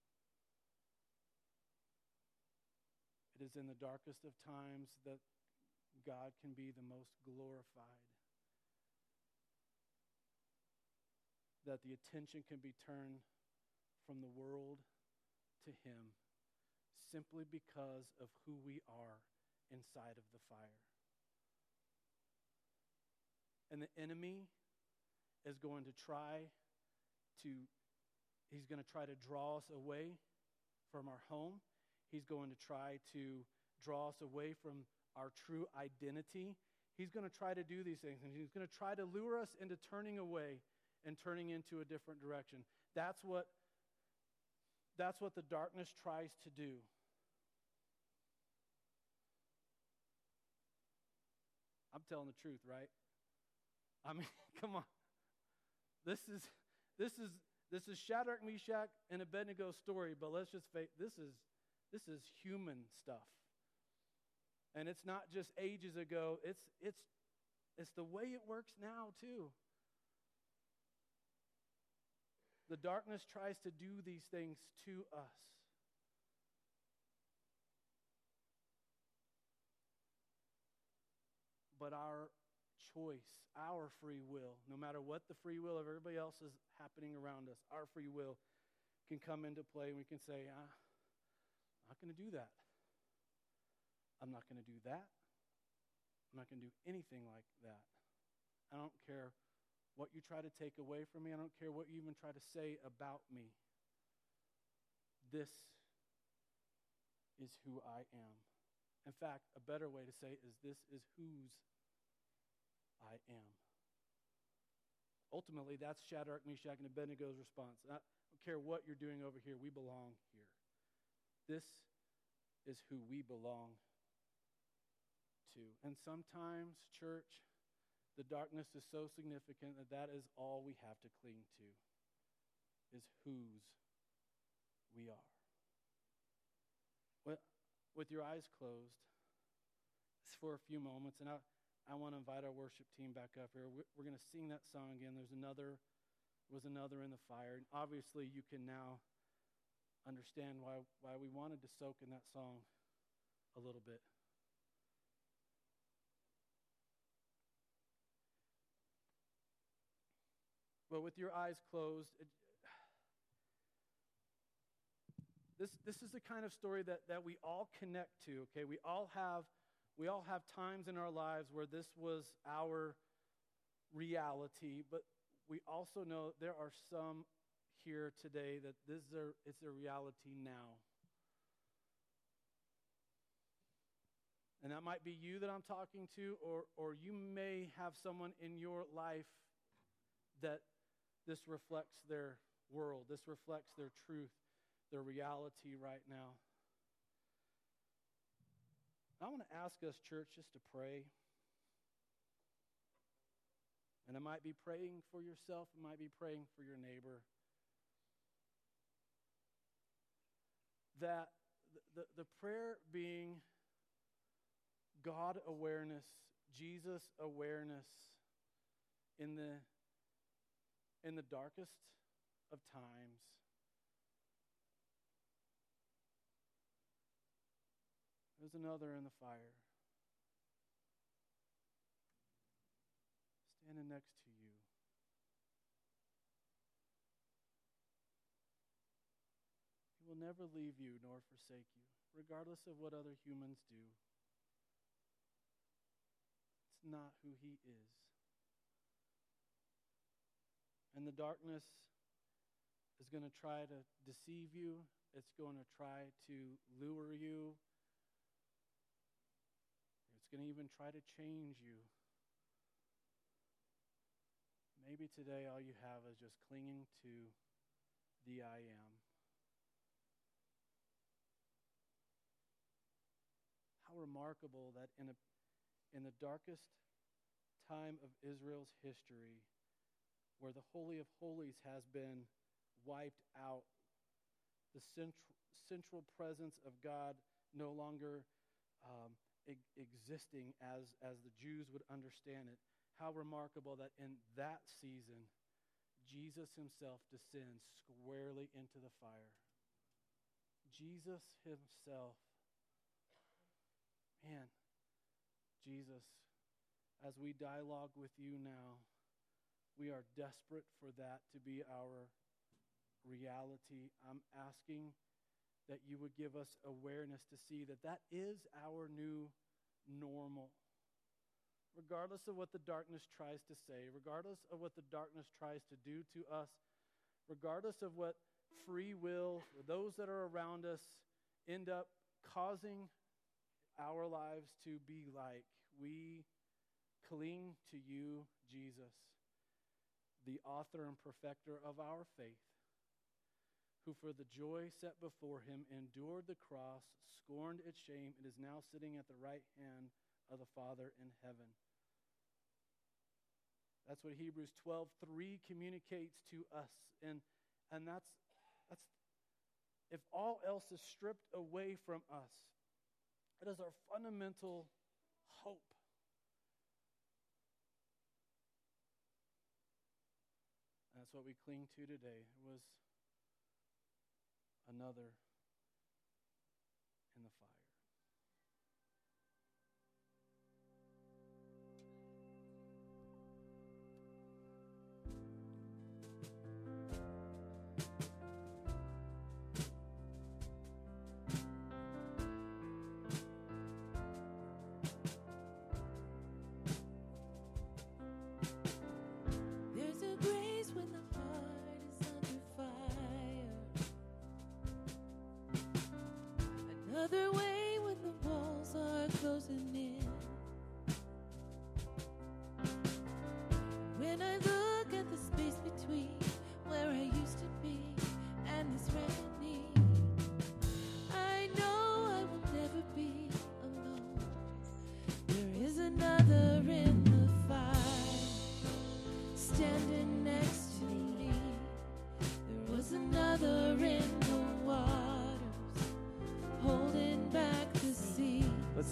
It is in the darkest of times that God can be the most glorified. That the attention can be turned from the world to Him simply because of who we are inside of the fire. And the enemy is going to try to, he's going to try to draw us away from our home. He's going to try to draw us away from our true identity. He's going to try to do these things, and he's going to try to lure us into turning away and turning into a different direction. That's what that's what the darkness tries to do. I'm telling the truth, right? I mean, come on. This is this is this is Shadrach, Meshach, and Abednego's story, but let's just face this is this is human stuff. And it's not just ages ago, it's it's it's the way it works now too. The darkness tries to do these things to us. But our choice, our free will, no matter what the free will of everybody else is happening around us, our free will can come into play. and We can say, ah, I'm not going to do that. I'm not going to do that. I'm not going to do anything like that. I don't care what you try to take away from me. I don't care what you even try to say about me. This is who I am. In fact, a better way to say it is this is whose I am. Ultimately, that's Shadrach, Meshach, and Abednego's response. I don't care what you're doing over here, we belong here. This is who we belong to. And sometimes, church, the darkness is so significant that that is all we have to cling to, is whose we are with your eyes closed for a few moments, and I, I want to invite our worship team back up here. We're, we're going to sing that song again. There's another, was another in the fire. And obviously, you can now understand why, why we wanted to soak in that song a little bit. But with your eyes closed, it, This, this is the kind of story that, that we all connect to, okay? We all have we all have times in our lives where this was our reality, but we also know there are some here today that this is a, it's a reality now. And that might be you that I'm talking to, or, or you may have someone in your life that this reflects their world, this reflects their truth their reality right now. I want to ask us, church, just to pray. And it might be praying for yourself, it might be praying for your neighbor. That the, the prayer being God awareness, Jesus awareness in the, in the darkest of times. There's another in the fire. Standing next to you. He will never leave you nor forsake you, regardless of what other humans do. It's not who he is. And the darkness is going to try to deceive you. It's going to try to lure you it's going to even try to change you. Maybe today all you have is just clinging to the I am. How remarkable that in, a, in the darkest time of Israel's history, where the Holy of Holies has been wiped out, the central, central presence of God no longer um, existing as, as the Jews would understand it. How remarkable that in that season, Jesus himself descends squarely into the fire. Jesus himself. Man, Jesus, as we dialogue with you now, we are desperate for that to be our reality. I'm asking that you would give us awareness to see that that is our new normal. Regardless of what the darkness tries to say, regardless of what the darkness tries to do to us, regardless of what free will, those that are around us, end up causing our lives to be like, we cling to you, Jesus, the author and perfecter of our faith who for the joy set before him endured the cross, scorned its shame, and is now sitting at the right hand of the Father in heaven. That's what Hebrews 12 3 communicates to us. And, and that's, that's, if all else is stripped away from us, it is our fundamental hope. That's what we cling to today. It was another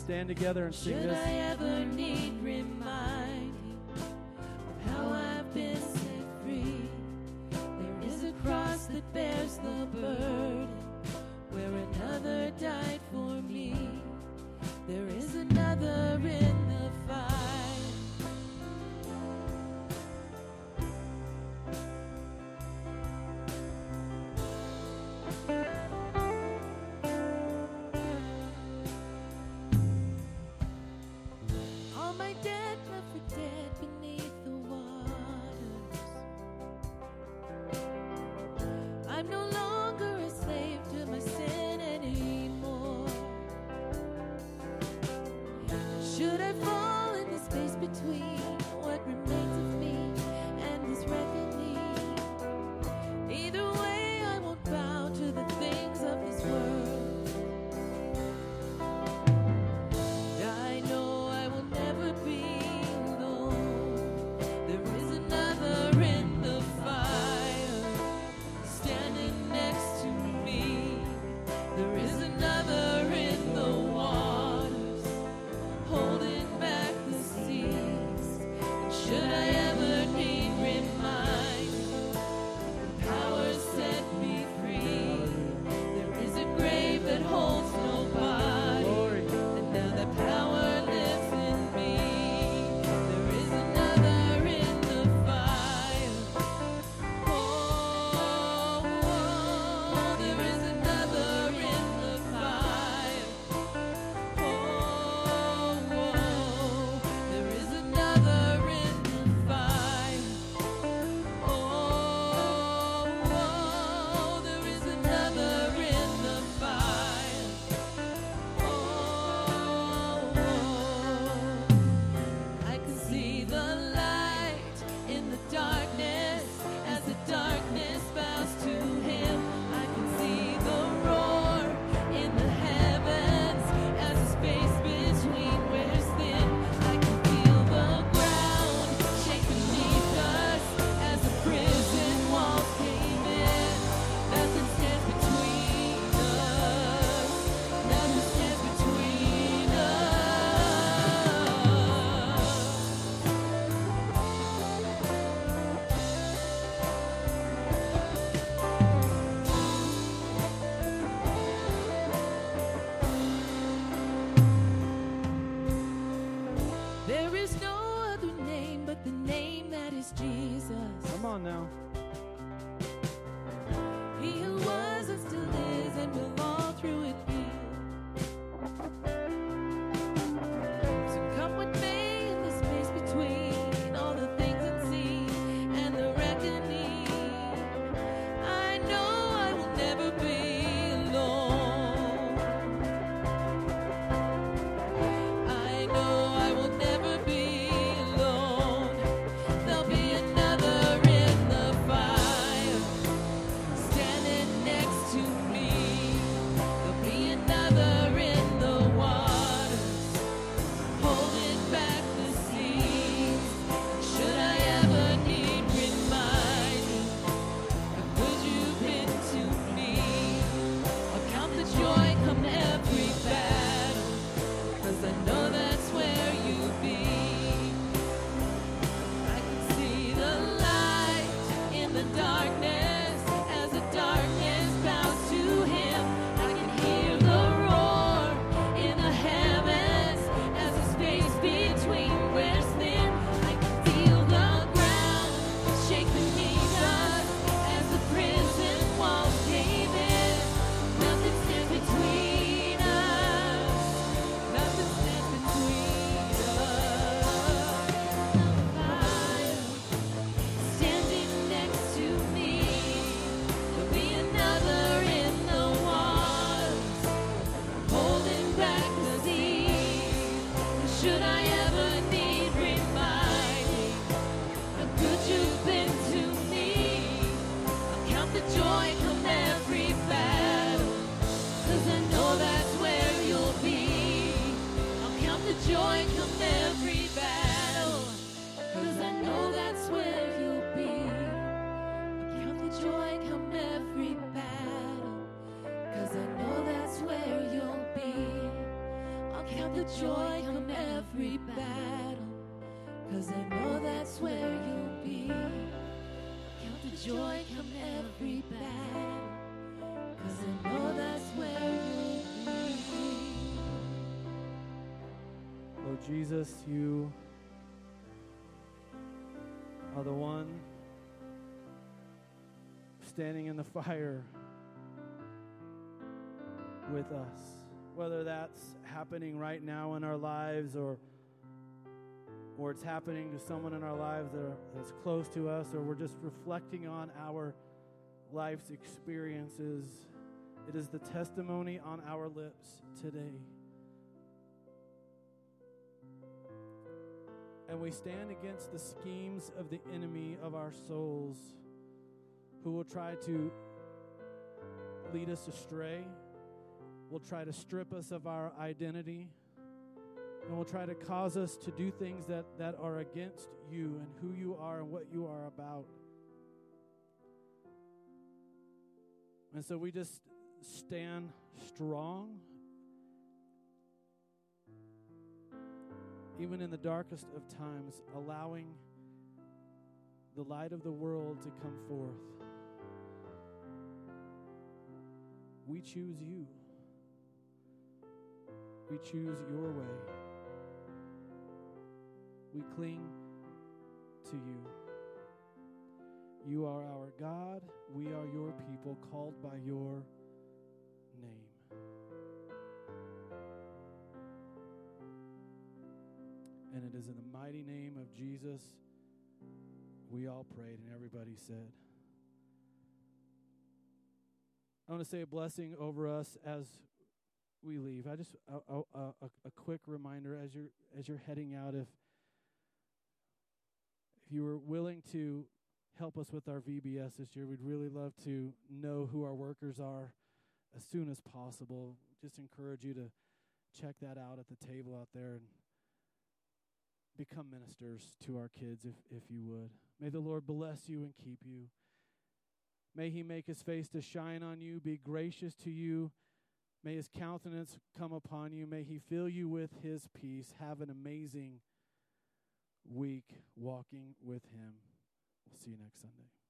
stand together and sing Should this. Jesus, you are the one standing in the fire with us. Whether that's happening right now in our lives or or it's happening to someone in our lives that are, that's close to us or we're just reflecting on our life's experiences. It is the testimony on our lips today. And we stand against the schemes of the enemy of our souls who will try to lead us astray, will try to strip us of our identity, and will try to cause us to do things that, that are against you and who you are and what you are about. And so we just stand strong even in the darkest of times, allowing the light of the world to come forth. We choose you. We choose your way. We cling to you. You are our God. We are your people, called by your And it is in the mighty name of Jesus we all prayed, and everybody said. I want to say a blessing over us as we leave. I just a, a, a, quick reminder as you're as you're heading out, if if you were willing to help us with our VBS this year, we'd really love to know who our workers are as soon as possible. Just encourage you to check that out at the table out there and become ministers to our kids if, if you would. May the Lord bless you and keep you. May he make his face to shine on you, be gracious to you. May his countenance come upon you. May he fill you with his peace. Have an amazing week walking with him. We'll see you next Sunday.